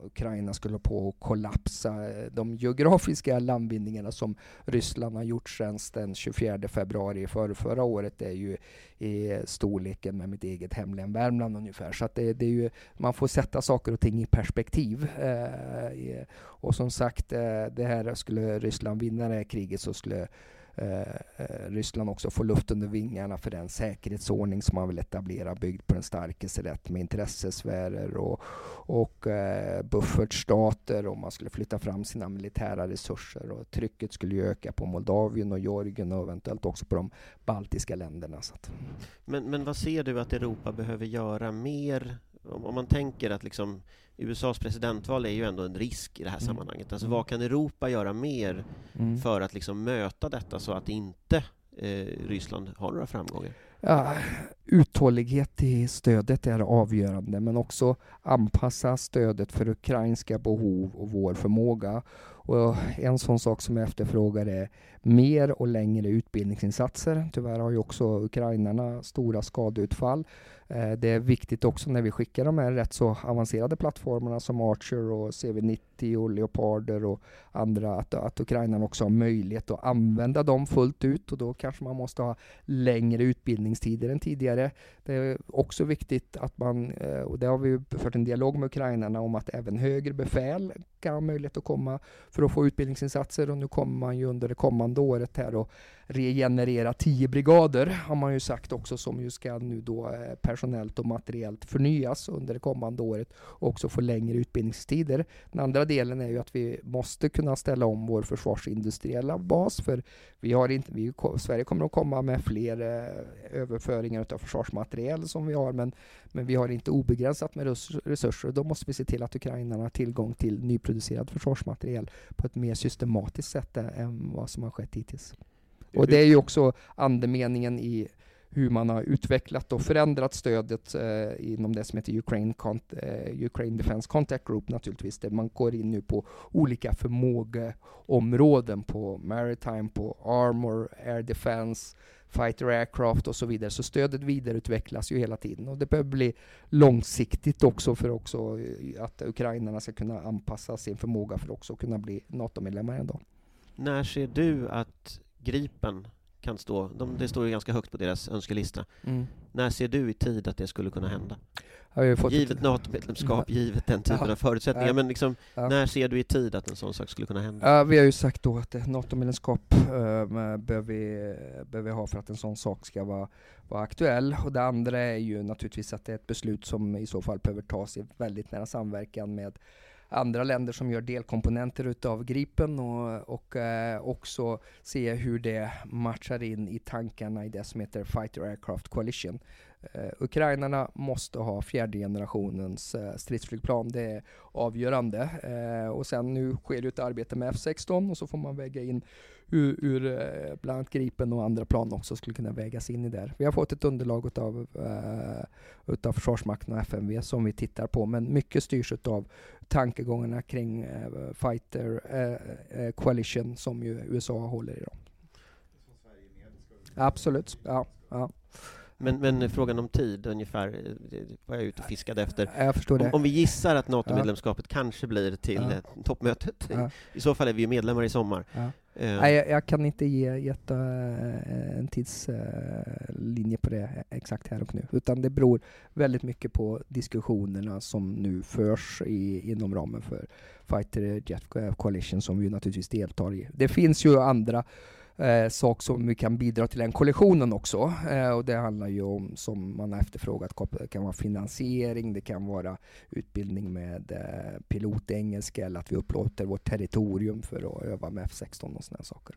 Ukraina skulle på att kollapsa. De geografiska landvinningarna som Ryssland har gjort sedan den 24 februari för förra året är ju i storleken med mitt eget hemlän Värmland ungefär. Så att det, det är ju, man får sätta saker och ting i perspektiv. Eh, och som sagt, eh, det här skulle Ryssland vinna det här kriget så skulle Eh, eh, Ryssland också få luft under vingarna för den säkerhetsordning som man vill etablera byggd på den starkes rätt med intressesfärer och, och eh, buffertstater och man skulle flytta fram sina militära resurser och trycket skulle ju öka på Moldavien och Georgien och eventuellt också på de baltiska länderna. Så att... men, men vad ser du att Europa behöver göra mer om, om man tänker att liksom USAs presidentval är ju ändå en risk i det här mm. sammanhanget. Alltså, vad kan Europa göra mer mm. för att liksom möta detta så att inte eh, Ryssland har några framgångar? Ja, uthållighet i stödet är avgörande, men också anpassa stödet för ukrainska behov och vår förmåga. Och en sån sak som jag efterfrågar är mer och längre utbildningsinsatser. Tyvärr har ju också ukrainarna stora skadeutfall. Eh, det är viktigt också när vi skickar de här rätt så avancerade plattformarna som Archer och CV90 och Leoparder och andra att, att ukrainarna också har möjlighet att använda dem fullt ut och då kanske man måste ha längre utbildningstider än tidigare. Det är också viktigt att man, eh, och det har vi fört en dialog med ukrainarna om att även högre befäl vecka ha möjlighet att komma för att få utbildningsinsatser och nu kommer man ju under det kommande året här och regenerera tio brigader har man ju sagt också som ju ska nu då eh, personellt och materiellt förnyas under det kommande året och också få längre utbildningstider. Den andra delen är ju att vi måste kunna ställa om vår försvarsindustriella bas för vi har inte, vi, Sverige kommer att komma med fler eh, överföringar av försvarsmateriel som vi har men, men vi har inte obegränsat med resurser då måste vi se till att ukrainarna har tillgång till nyproducerad försvarsmateriel på ett mer systematiskt sätt än vad som har skett hittills. Och det är ju också andemeningen i hur man har utvecklat och förändrat stödet eh, inom det som heter Ukraine, Cont eh, Ukraine Defense Contact Group naturligtvis, där man går in nu på olika förmågeområden på Maritime, på Armor, Air Defense, Fighter Aircraft och så vidare. Så stödet vidareutvecklas ju hela tiden och det behöver bli långsiktigt också för också eh, att ukrainarna ska kunna anpassa sin förmåga för också kunna bli NATO-medlemmar en dag. När ser du att Gripen kan stå, de, det står ju ganska högt på deras önskelista. Mm. När ser du i tid att det skulle kunna hända? Givet ett... NATO-medlemskap, givet den typen ja. av förutsättningar, ja. men liksom, ja. när ser du i tid att en sån sak skulle kunna hända? Vi har ju sagt då att NATO-medlemskap äh, behöver, vi, behöver vi ha för att en sån sak ska vara, vara aktuell. Och det andra är ju naturligtvis att det är ett beslut som i så fall behöver tas i väldigt nära samverkan med andra länder som gör delkomponenter utav Gripen och, och eh, också se hur det matchar in i tankarna i det som heter Fighter Aircraft Coalition. Uh, Ukrainarna måste ha fjärde generationens uh, stridsflygplan, det är avgörande. Uh, och sen nu sker det ett arbete med F16 och så får man väga in hur, hur bland annat Gripen och andra plan också skulle kunna vägas in i där. Vi har fått ett underlag utav, utav Försvarsmakten och FMV som vi tittar på, men mycket styrs utav tankegångarna kring Fighter Coalition som ju USA håller i dem. Absolut, ja. ja. Men, men frågan om tid ungefär, det var jag ute och fiskade efter. Om, om vi gissar att NATO-medlemskapet ja. kanske blir till ja. toppmötet, ja. i så fall är vi ju medlemmar i sommar. Uh. Nej, jag, jag, kan inte ge jätta, uh, en tidslinje på det exakt här och nu, utan det beror väldigt mycket på diskussionerna som nu förs i, inom ramen för Fighter Jet Coalition som vi naturligtvis deltar i. Det finns ju andra eh, sak som vi kan bidra till den kollektionen också. Eh, och det handlar ju om, som man har efterfrågat, det kan vara finansiering, det kan vara utbildning med eh, pilotengelska eller att vi upplåter vårt territorium för att öva med F16 och sådana saker.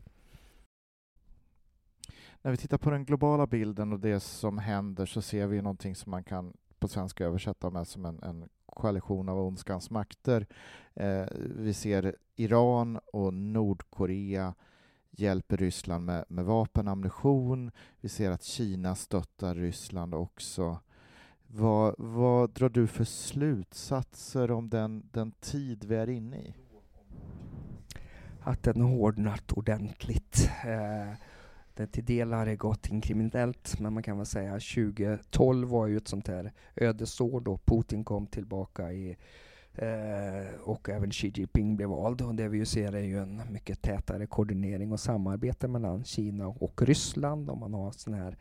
När vi tittar på den globala bilden och det som händer så ser vi någonting som man kan på svenska översätta med som en, en koalition av ondskans makter. Eh, vi ser Iran och Nordkorea hjälper Ryssland med, med vapen och ammunition. Vi ser att Kina stöttar Ryssland också. Vad, vad drar du för slutsatser om den, den tid vi är inne i? Att den hårdnat ordentligt. Eh, det till delar gått in kriminellt, men man kan väl säga 2012 var ju ett sånt här ödesår då Putin kom tillbaka i Eh, och även Xi Jinping blev vald. Och det vi ju ser är ju en mycket tätare koordinering och samarbete mellan Kina och Ryssland. Och man har sådana här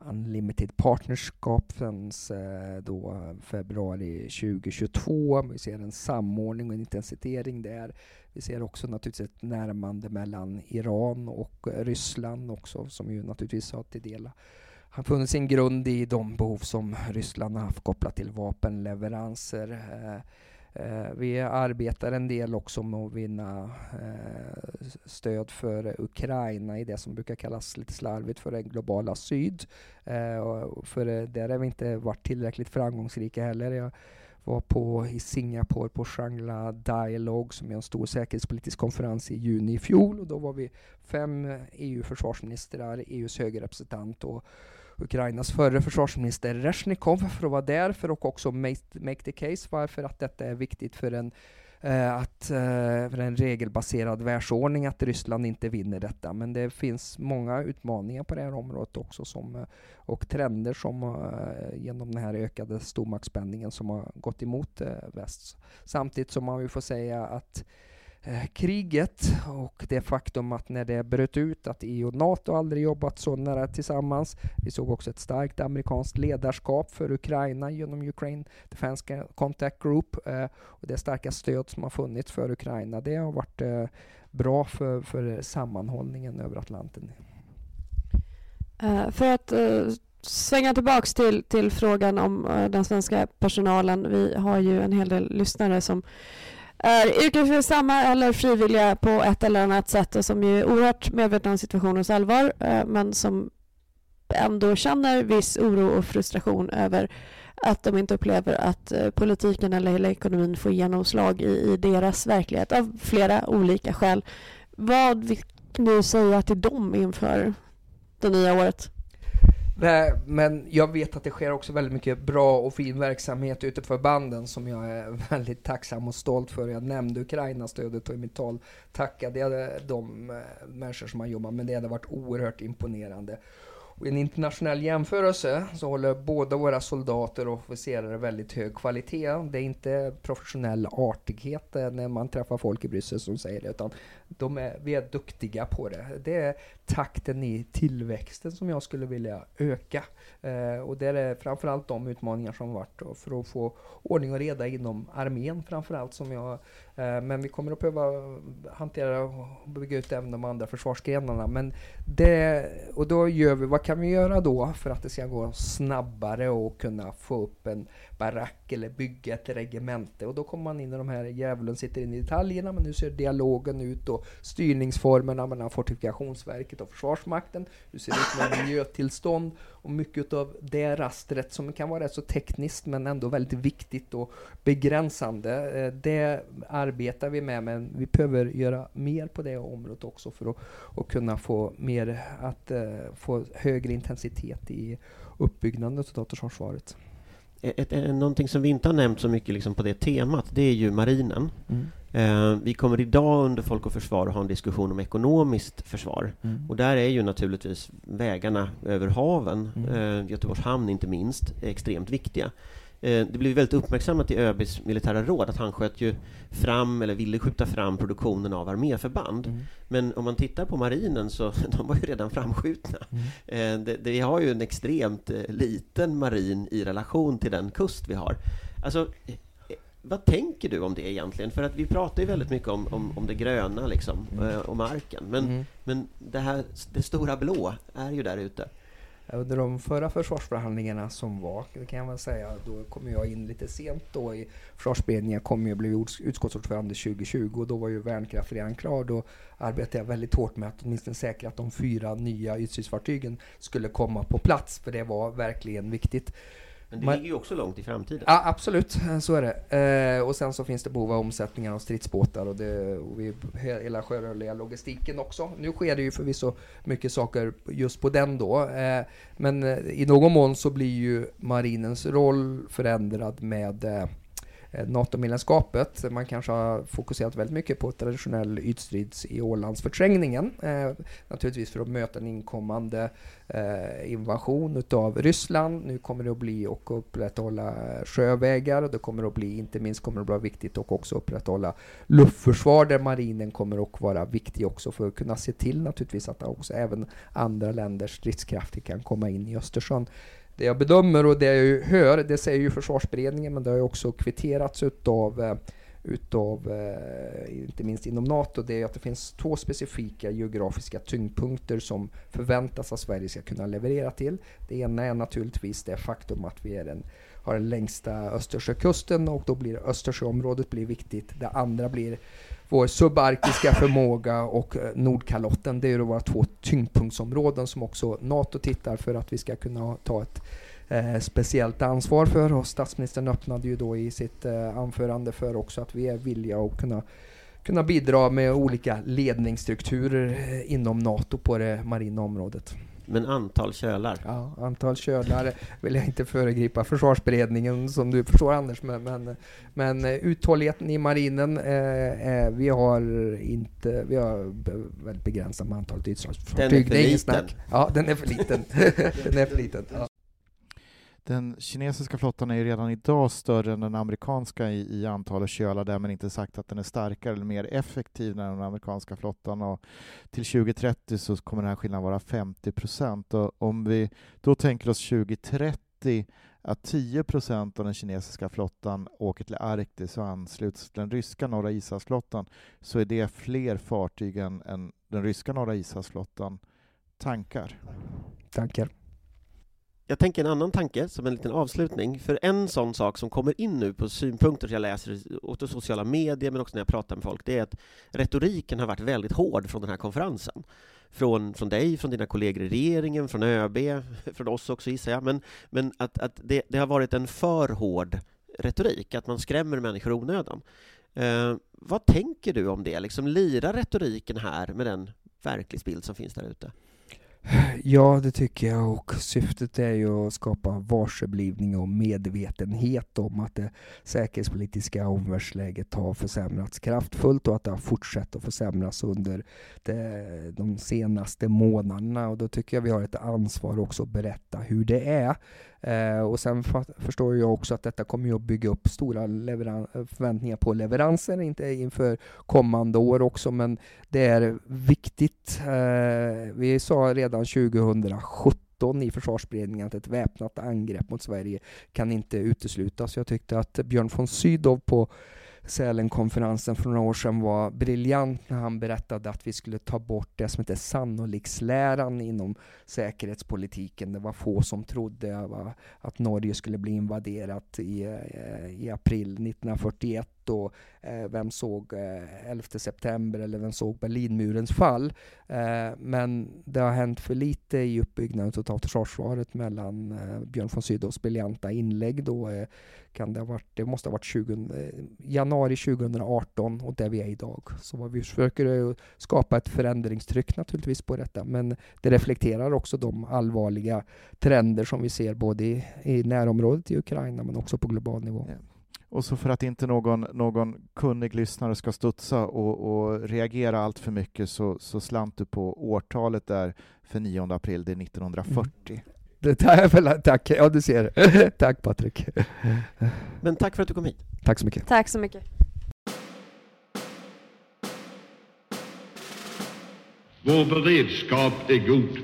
Unlimited Partnership sen eh, då februari 2022. Vi ser en samordning och en intensifiering där. Vi ser också naturligtvis ett närmande mellan Iran och Ryssland också som ju naturligtvis har till del har funnit sin grund i de behov som Ryssland har haft kopplat till vapenleveranser. Eh, Eh, vi arbetar en del också med att vinna eh, stöd för Ukraina i det som brukar kallas lite slarvigt för den globala syd. Eh, för eh, där har vi inte varit tillräckligt framgångsrika heller. Jag var på i Singapore på Shangla Dialogue som är en stor säkerhetspolitisk konferens i juni i fjol och då var vi fem eh, e EU-försvarsministrar, EUs högrepresentant och Ukrainas förre försvarsminister Rezjnikov för att vara där för att också make, make the case varför att detta är viktigt för en eh, att, eh, för en regelbaserad världsordning att Ryssland inte vinner detta. Men det finns många utmaningar på det här området också som, eh, och trender som genom den här ökade stormaktsspänningen som har gått emot väst. Samtidigt som man ju får säga att Eh, Eh, kriget och det faktum att när det bröt ut att EU och NATO aldrig jobbat så nära tillsammans. Vi såg också ett starkt amerikanskt ledarskap för Ukraina genom Ukraine Defense Contact Group eh, och det starka stöd som har funnits för Ukraina. Det har varit eh, bra för, för sammanhållningen över Atlanten. Uh, för att uh, svänga tillbaks till, till frågan om uh, den svenska personalen. Vi har ju en hel del lyssnare som är yrkesverksamma eller frivilliga på ett eller annat sätt och som är oerhört medvetna om situationens allvar eh, men som ändå känner viss oro och frustration över att de inte upplever att eh, politiken eller hela ekonomin får genomslag i, i deras verklighet av flera olika skäl. Vad vill du säga till dem inför det nya året? Nej, men jag vet att det sker också väldigt mycket bra och fin verksamhet ute på förbanden som jag är väldigt tacksam och stolt för. Jag nämnde Ukraina-stödet och i mitt tal tackade jag de eh, människor som har jobbat med det. Det har varit oerhört imponerande. Och I en internationell jämförelse så håller båda våra soldater och officerare väldigt hög kvalitet. Det är inte professionell artighet eh, när man träffar folk i Bryssel som säger det, utan de är, vi är duktiga på det. Det är takten i tillväxten som jag skulle vilja öka. Eh, och det är framförallt de utmaningar som varit för att få ordning och reda inom armén framförallt som jag eh, men vi kommer att behöva hantera och bygga ut även de andra försvarsgrenarna. Men det, och då gör vi, vad kan vi göra då för att det ska gå snabbare och kunna få upp en barack eller bygga ett regemente. Och då kommer man in i de här, djävulen sitter in i detaljerna, men nu ser dialogen ut och styrningsformerna mellan Fortifikationsverket och Försvarsmakten. Hur ser det ut med miljötillstånd? Och mycket av det rastret som kan vara rätt så tekniskt men ändå väldigt viktigt och begränsande. Eh, det arbetar vi med, men vi behöver göra mer på det området också för att, att kunna få mer, att eh, få högre intensitet i uppbyggnaden av totalförsvaret. Ett, ett, någonting som vi inte har nämnt så mycket liksom på det temat, det är ju marinen. Mm. Eh, vi kommer idag under Folk och Försvar att ha en diskussion om ekonomiskt försvar. Mm. Och där är ju naturligtvis vägarna över haven, mm. eh, Göteborgs hamn inte minst, extremt viktiga. Eh, det blev väldigt uppmärksammat i ÖBs militära råd att han sköt ju fram, eller ville skjuta fram produktionen av arméförband. Mm. Men om man tittar på marinen så de var ju redan framskjutna. Mm. Det, det, vi har ju en extremt eh, liten marin i relation till den kust vi har. Alltså, vad tänker du om det egentligen? För att vi pratar ju väldigt mycket om, om, om det gröna liksom, mm. och marken. Men, mm. men det här, det stora blå är ju där ute. Under de förra försvarsförhandlingarna som var, det kan jag väl säga, då kom jag in lite sent då i försvarsberedningen. Jag kom ju och blev utskottsordförande 2020 och då var ju värnkraft redan klar. Då arbetade jag väldigt hårt med att åtminstone säkra att de fyra nya ytstridsfartygen skulle komma på plats, för det var verkligen viktigt. Men det Man, ligger ju också långt i framtiden. Ja, absolut. Så är det. Eh, och sen så finns det behov av omsättningar av stridsbåtar och, det, och vi, hela sjörörliga logistiken också. Nu sker det ju förvisso mycket saker just på den då. Eh, men eh, i någon mån så blir ju marinens roll förändrad med eh, Eh, Eh, NATO-medlemskapet. Man kanske har fokuserat väldigt mycket på traditionell ytstrids e i Ålandsförträngningen. Eh, naturligtvis för att möta en inkommande eh, invasion utav Ryssland. Nu kommer det att bli och upprätthålla eh, sjövägar och det kommer att bli, inte minst kommer det att vara viktigt och också upprätthålla luftförsvar där marinen kommer att vara viktig också för att kunna se till naturligtvis att också även andra länders stridskrafter kan komma in i Östersjön det jag bedömer och det jag hör, det säger ju försvarsberedningen, men det har ju också kvitterats utav eh, utav, eh, inte minst inom NATO, det är att det finns två specifika geografiska tyngdpunkter som förväntas att Sverige ska kunna leverera till. Det ena är naturligtvis det faktum att vi är en, har den längsta Östersjökusten och då blir Östersjöområdet blir viktigt. Det andra blir vår subarktiska förmåga och eh, Nordkalotten. Det är våra två tyngdpunktsområden som också NATO tittar för att vi ska kunna ta ett eh, speciellt ansvar för. Och statsministern öppnade ju då i sitt eh, anförande för också att vi är villiga att kunna kunna bidra med olika ledningsstrukturer eh, inom NATO på det marina området. Men antal kölar? Ja, antal kölar vill jag inte föregripa försvarsberedningen som du förstår Anders, men, men, men eh, uthålligheten i marinen, eh, eh, vi har inte, vi har väldigt begränsat med antalet ytstridsfartyg. Den är för liten. Ja, den är för liten. den är för liten. Ja. Den kinesiska flottan är ju redan idag större än den amerikanska i, i antal kölar, därmed inte sagt att den är starkare eller mer effektiv än den amerikanska flottan. Och till 2030 så kommer den här skillnaden vara 50 procent. Om vi då tänker oss 2030 att 10 procent av den kinesiska flottan åker till Arktis och ansluts till den ryska norra ishavsflottan så är det fler fartyg än, än den ryska norra ishavsflottan tankar. Tankar. Jag tänker en annan tanke som en liten avslutning. För en sån sak som kommer in nu på synpunkter som jag läser åt sociala medier, men också när jag pratar med folk, det är att retoriken har varit väldigt hård från den här konferensen. Från, från dig, från dina kollegor i regeringen, från ÖB, från oss också gissar jag. Men, men att, att det, det har varit en för hård retorik, att man skrämmer människor onödan. Eh, vad tänker du om det? Liksom, lirar retoriken här med den verklighetsbild som finns där ute? Ja, det tycker jag och syftet är ju att skapa varseblivning och medvetenhet om att det säkerhetspolitiska omvärldsläget har försämrats kraftfullt och att det har fortsatt att försämras under det, de senaste månaderna och då tycker jag vi har ett ansvar också att berätta hur det är. Eh, och sen förstår jag också att detta kommer att bygga upp stora eh, förväntningar på leveranser, inte inför kommande år också, men det är viktigt. Eh, vi sa redan 2017 i försvarsberedningen att ett väpnat angrepp mot Sverige kan inte uteslutas. Jag tyckte att Björn von Sydow på Sälenkonferensen för några år sedan var briljant när han berättade att vi skulle ta bort det som heter sannoliksläran inom säkerhetspolitiken. Det var få som trodde att Norge skulle bli invaderat i, eh, i april 1941 och eh, vem såg eh, 11 september eller vem såg Berlinmurens fall? Eh, men det har hänt för lite i uppbyggnaden av försvarsvaret mellan eh, Björn von Sydows briljanta inlägg då kan det ha varit, det måste ha varit 20, januari 2018 och där vi är idag. Så vi försöker skapa ett förändringstryck naturligtvis på detta, men det reflekterar också de allvarliga trender som vi ser både i, i närområdet i Ukraina men också på global nivå. Ja. Och så för att inte någon, någon kunnig lyssnare ska studsa och, och reagera allt för mycket så, så slant du på årtalet där för 9 april, det är 1940. Mm. Det, tack, ja du ser. tack Patrik. Men tack för att du kom hit. Tack så mycket. Tack så mycket. Vår beredskap är god.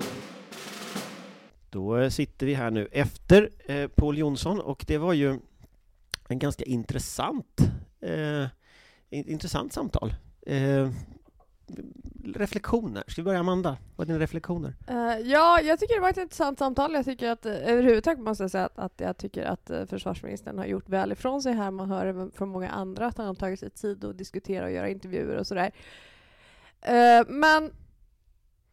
Då eh, sitter vi här nu efter eh, Paul Jonsson och det var ju en ganska intressant, eh, intressant samtal. Eh, reflektioner. Ska vi börja Amanda? Vad är dina reflektioner? Uh, ja, jag tycker det var ett intressant samtal. Jag tycker att eh, överhuvudtaget måste jag säga att, att jag tycker att eh, försvarsministern har gjort väl ifrån sig här. Man hör även från många andra att han har tagit sig tid att diskutera och göra intervjuer och sådär. Uh, men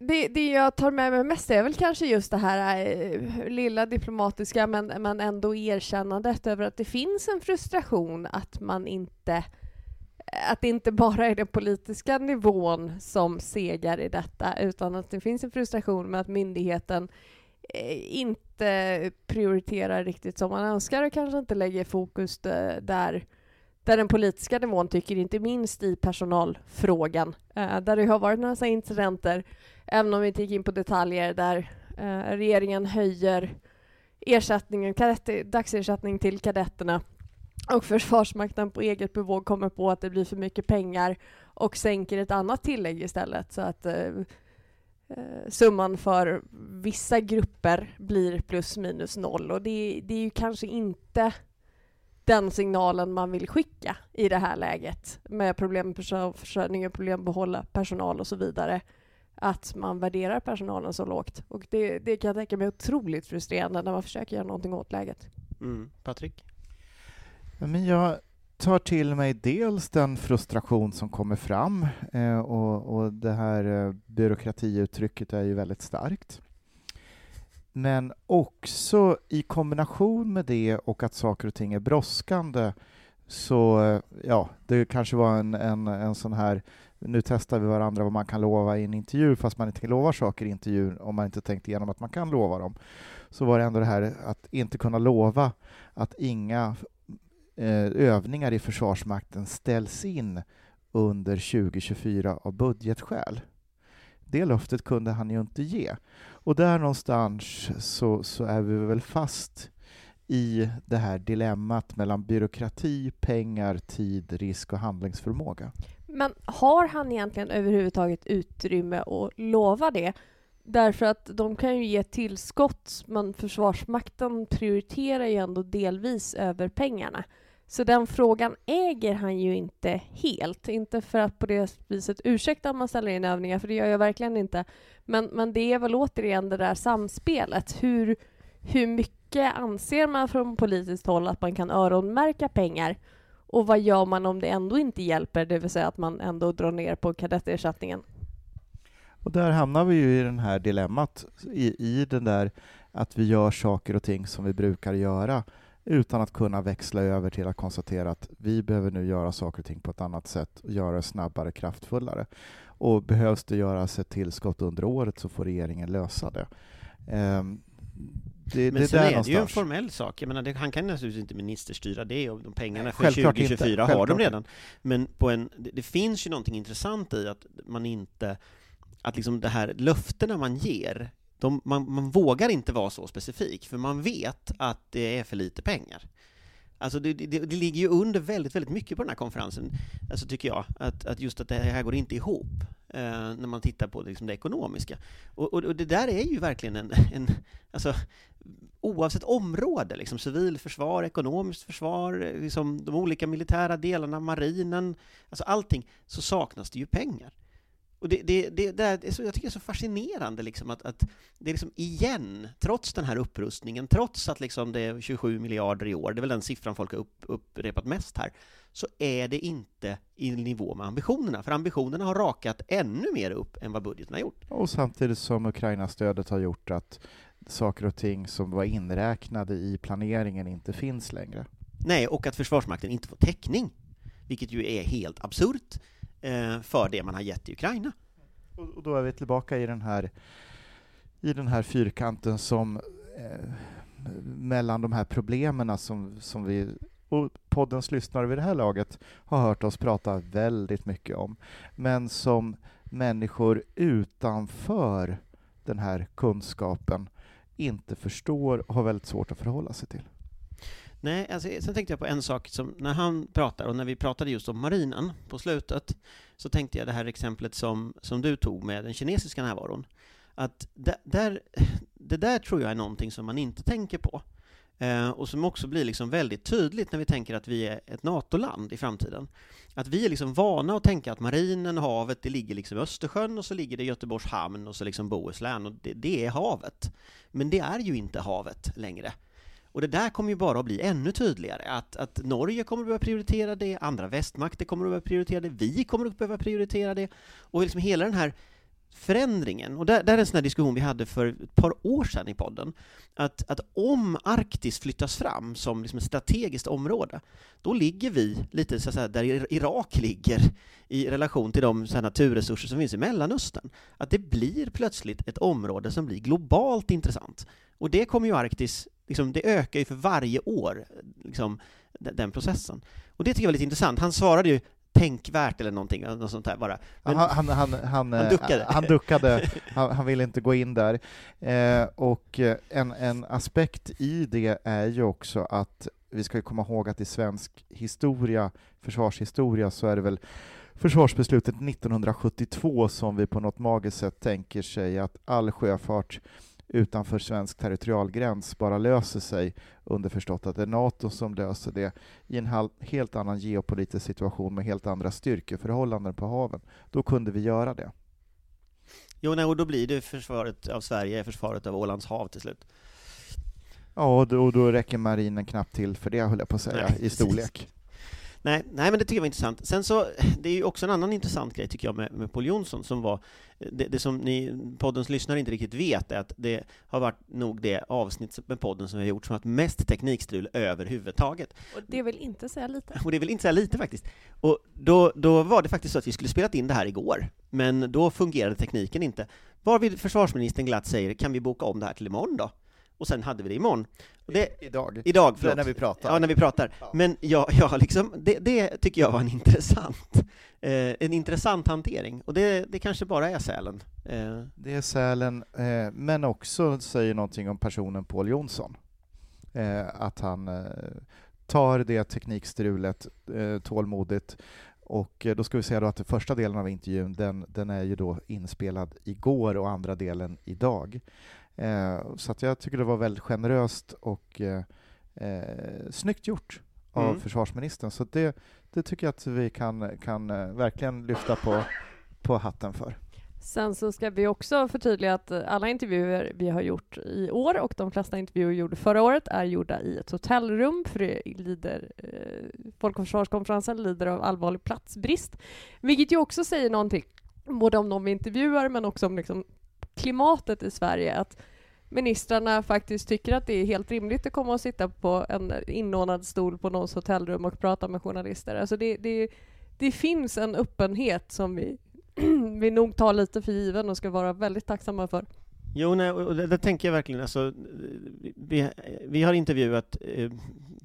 det, det jag tar med mig mest är väl kanske just det här äh, lilla diplomatiska men, men ändå erkännandet över att det finns en frustration att man inte eh, att det inte bara är den politiska nivån som segar i detta utan att det finns en frustration med att myndigheten eh, inte prioriterar riktigt som man önskar och kanske inte lägger fokus där, där den politiska nivån tycker, inte minst i personalfrågan, eh, där det har varit några incidenter, även om vi inte gick in på detaljer, där eh, regeringen höjer ersättningen, kadett, dagsersättning till kadetterna och Försvarsmakten på eget bevåg kommer på att det blir för mycket pengar och sänker ett annat tillägg istället. Så att eh, eh, summan för vissa grupper blir plus minus noll. Och det, det är ju kanske inte den signalen man vill skicka i det här läget med problem med försörjning och problem att behålla personal och så vidare. Att man värderar personalen så lågt. Och det, det kan jag tänka mig otroligt frustrerande när man försöker göra någonting åt läget. Mm. Patrik? Men jag tar till mig dels den frustration som kommer fram eh, och, och det här eh, byråkratiuttrycket är ju väldigt starkt. Men också i kombination med det och att saker och ting är brådskande så, eh, ja, det kanske var en, en, en sån här nu testar vi varandra vad man kan lova i en intervju fast man inte lovar saker i intervjun om man inte tänkt igenom att man kan lova dem. Så var det ändå det här att inte kunna lova att inga Eh, övningar i Försvarsmakten ställs in under 2024 av budgetskäl. Det löftet kunde han ju inte ge. Och där någonstans så, så är vi väl fast i det här dilemmat mellan byråkrati, pengar, tid, risk och handlingsförmåga. Men har han egentligen överhuvudtaget utrymme att lova det? Därför att de kan ju ge tillskott, men Försvarsmakten prioriterar ju ändå delvis över pengarna. Så den frågan äger han ju inte helt. Inte för att på det viset ursäkta om man ställer in övningar, för det gör jag verkligen inte. Men, men det är väl återigen det där samspelet. Hur, hur mycket anser man från politiskt håll att man kan öronmärka pengar? Och vad gör man om det ändå inte hjälper, det vill säga att man ändå drar ner på kadettersättningen? Och där hamnar vi ju i det här dilemmat, i, i den där att vi gör saker och ting som vi brukar göra utan att kunna växla över till att konstatera att vi behöver nu göra saker och ting på ett annat sätt och göra det snabbare, kraftfullare. Och behövs det göras ett tillskott under året så får regeringen lösa det. Um, det, men det sen är någonstans. det ju en formell sak. Jag menar, det, han kan naturligtvis inte ministerstyra det och de pengarna för 2024 har de redan. Men på en, det, det, finns ju någonting intressant i att man inte, att liksom det här löftena man ger de, man, man, vågar inte vara så specifik, för man vet att det är för lite pengar. Alltså det, det, det, ligger ju under väldigt, väldigt mycket på den här konferensen, alltså tycker jag, att, att just att det här går inte ihop eh, när man tittar på liksom det ekonomiska. Och, och, och, det där är ju verkligen en, en alltså, oavsett område, liksom civilförsvar, ekonomiskt försvar, liksom de olika militära delarna, marinen, alltså allting, så saknas det ju pengar. Och det, det, det, det är så, jag tycker det är så fascinerande liksom att, att det är liksom igen, trots den här upprustningen, trots att liksom det är 27 miljarder i år, det är väl den siffran folk har upp, upprepat mest här, så är det inte i nivå med ambitionerna, för ambitionerna har rakat ännu mer upp än vad budgeten har gjort. Och samtidigt som Ukraina-stödet har gjort att saker och ting som var inräknade i planeringen inte finns längre. Nej, och att Försvarsmakten inte får täckning, vilket ju är helt absurt Eh, för det man har gett i Ukraina. Och då är vi tillbaka i den här, i den här fyrkanten som eh, mellan de här problemen som, som vi och poddens lyssnare vid det här laget har hört oss prata väldigt mycket om, men som människor utanför den här kunskapen inte förstår och har väldigt svårt att förhålla sig till. Nej, alltså, sen tänkte jag på en sak som, när han pratar, och när vi pratade just om marinen på slutet, så tänkte jag det här exemplet som, som du tog med den kinesiska närvaron. Att där, där, det där tror jag är någonting som man inte tänker på. Eh, och som också blir liksom väldigt tydligt när vi tänker att vi är ett NATO-land i framtiden. Att vi är liksom vana att tänka att marinen, havet, det ligger liksom i Östersjön och så ligger det i Göteborgs hamn och så liksom Bohuslän och det, det är havet. Men det är ju inte havet längre. Och det där kommer ju bara att bli ännu tydligare, att, att Norge kommer att behöva prioritera det, andra västmakter kommer att behöva prioritera det, vi kommer att behöva prioritera det, och liksom hela den här förändringen, och där, där är en sån här diskussion vi hade för ett par år sedan i podden, att, att om Arktis flyttas fram som liksom ett strategiskt område, då ligger vi lite så att säga, där Irak ligger i relation till de så här, naturresurser som finns i Mellanöstern. Att det blir plötsligt ett område som blir globalt intressant. Och det kommer ju Arktis, liksom, det ökar ju för varje år, liksom, den, processen. Och det tycker jag var lite intressant. Han svarade ju tänkvärt eller någonting, något sånt där bara. Men han, han, han, han, han duckade. Han, duckade. han, han ville inte gå in där. Eh, och en, en aspekt i det är ju också att vi ska komma ihåg att i svensk historia, försvarshistoria, så är det väl försvarsbeslutet 1972 som vi på något magiskt sätt tänker sig att all sjöfart utanför svensk territorialgräns bara löser sig, underförstått att det är NATO som löser det i en helt annan geopolitisk situation med helt andra styrkeförhållanden på haven. Då kunde vi göra det. Jo, nej, och då blir det försvaret av Sverige, försvaret av Ålands hav till slut. Ja, och då, då räcker marinen knappt till för det, höll jag på att säga, nej, i storlek. Nej, nej, men det tycker jag var intressant. Sen så, det är ju också en annan intressant grej tycker jag med, med Paul Jonsson som var, det, det, som ni, poddens lyssnare inte riktigt vet är att det har varit nog det avsnitt med podden som vi har gjort som har haft mest teknikstrul överhuvudtaget. Och det vill inte säga lite. Och det vill inte säga lite faktiskt. Och då, då var det faktiskt så att vi skulle spelat in det här igår, men då fungerade tekniken inte. Varvid försvarsministern glatt säger, kan vi boka om det här till imorgon då? Och sen hade vi det imorgon. Och det, idag? Idag, förlåt. När vi pratar? Ja, när vi pratar. Ja. Men ja, ja liksom, det, det, tycker jag var en intressant, eh, en intressant hantering, och det, det kanske bara är Sälen. Eh. Det är Sälen, eh, men också säger någonting om personen Paul Jonsson. Eh, att han eh, tar det teknikstrulet eh, tålmodigt och då ska vi säga att första delen av intervjun, den, den är ju då inspelad igår och andra delen idag. Eh, så att jag tycker det var väldigt generöst och eh, eh, snyggt gjort av mm. försvarsministern. Så det, det tycker jag att vi kan, kan eh, verkligen lyfta på, på hatten för. Sen så ska vi också förtydliga att alla intervjuer vi har gjort i år och de flesta intervjuer vi gjorde förra året är gjorda i ett hotellrum för det lider, eh, Folk och försvarskonferensen lider av allvarlig platsbrist. Vilket ju också säger någonting både om de vi intervjuar men också om liksom klimatet i Sverige. Att ministrarna faktiskt tycker att det är helt rimligt att komma och sitta på en inordnad stol på någons hotellrum och prata med journalister. Alltså det, det, det finns en öppenhet som vi, vi nog tar lite för given och ska vara väldigt tacksamma för. Jo, nej, och det, det tänker jag verkligen. Alltså, vi, vi har intervjuat eh,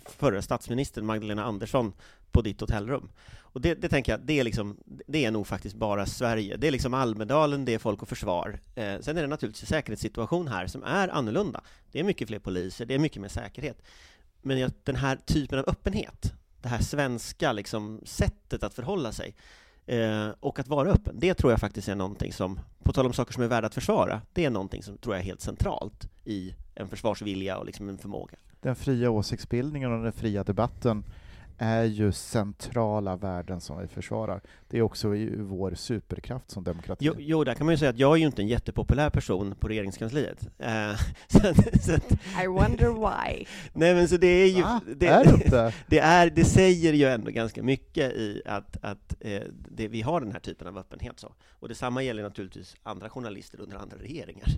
förra statsministern Magdalena Andersson på ditt hotellrum. Och det, det, tänker jag, det är, liksom, det är nog faktiskt bara Sverige. Det är liksom Almedalen, det är Folk och Försvar. Eh, sen är det naturligtvis en säkerhetssituation här som är annorlunda. Det är mycket fler poliser, det är mycket mer säkerhet. Men den här typen av öppenhet, det här svenska liksom, sättet att förhålla sig, Eh, och att vara öppen, det tror jag faktiskt är någonting som, på tal om saker som är värda att försvara, det är någonting som tror jag är helt centralt i en försvarsvilja och liksom en förmåga. Den fria åsiktsbildningen och den fria debatten är ju centrala värden som vi försvarar. Det är också vår superkraft som demokrati. Jo, jo, där kan man ju säga att jag är ju inte en jättepopulär person på regeringskansliet. Eh, så, så att, I wonder why. nej men så det är ju... Va? Det, är det det, är, det säger ju ändå ganska mycket i att, att eh, det, vi har den här typen av öppenhet. Så. Och detsamma gäller naturligtvis andra journalister under andra regeringar.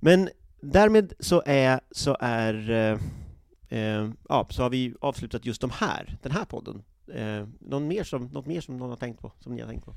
Men därmed så är, så är eh, eh, ja, så har vi avslutat just de här, den här podden. Eh, någon mer som, något mer som någon har tänkt på, som ni har tänkt på?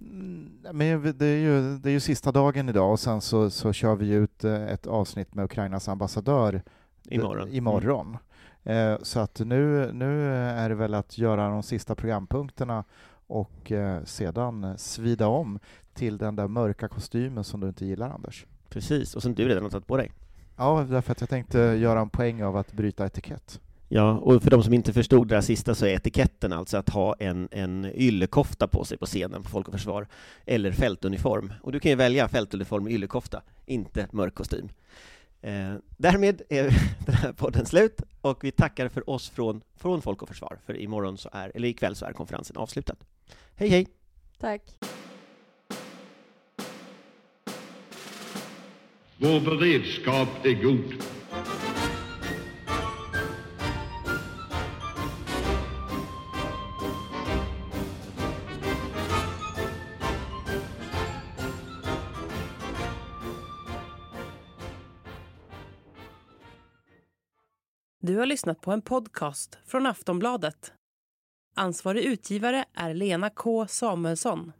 Mm, Men det är, ju, det är ju sista dagen idag och sen så, så kör vi ut eh, ett avsnitt med Ukrainas ambassadör Imorgon. imorgon. Eh, Så att nu, nu är det väl att göra de sista programpunkterna och eh, sedan svida om till den där mörka kostymen som du inte gillar, Anders. Precis, och som du redan har tagit på dig. Ja, därför att jag tänkte göra en poäng av att bryta etikett. Ja, och för de som inte förstod det här sista så är etiketten alltså att ha en, en yllekofta på sig på scenen på Folk och Försvar, eller fältuniform. Och du kan ju välja fältuniform och yllekofta, inte mörk kostym. Eh, därmed är den här podden slut, och vi tackar för oss från, från Folk och Försvar, för imorgon så är, eller ikväll så är konferensen avslutad. Hej hej! Tack. Vår beredskap är god. Du har lyssnat på en podcast från Aftonbladet. Ansvarig utgivare är Lena K Samuelsson.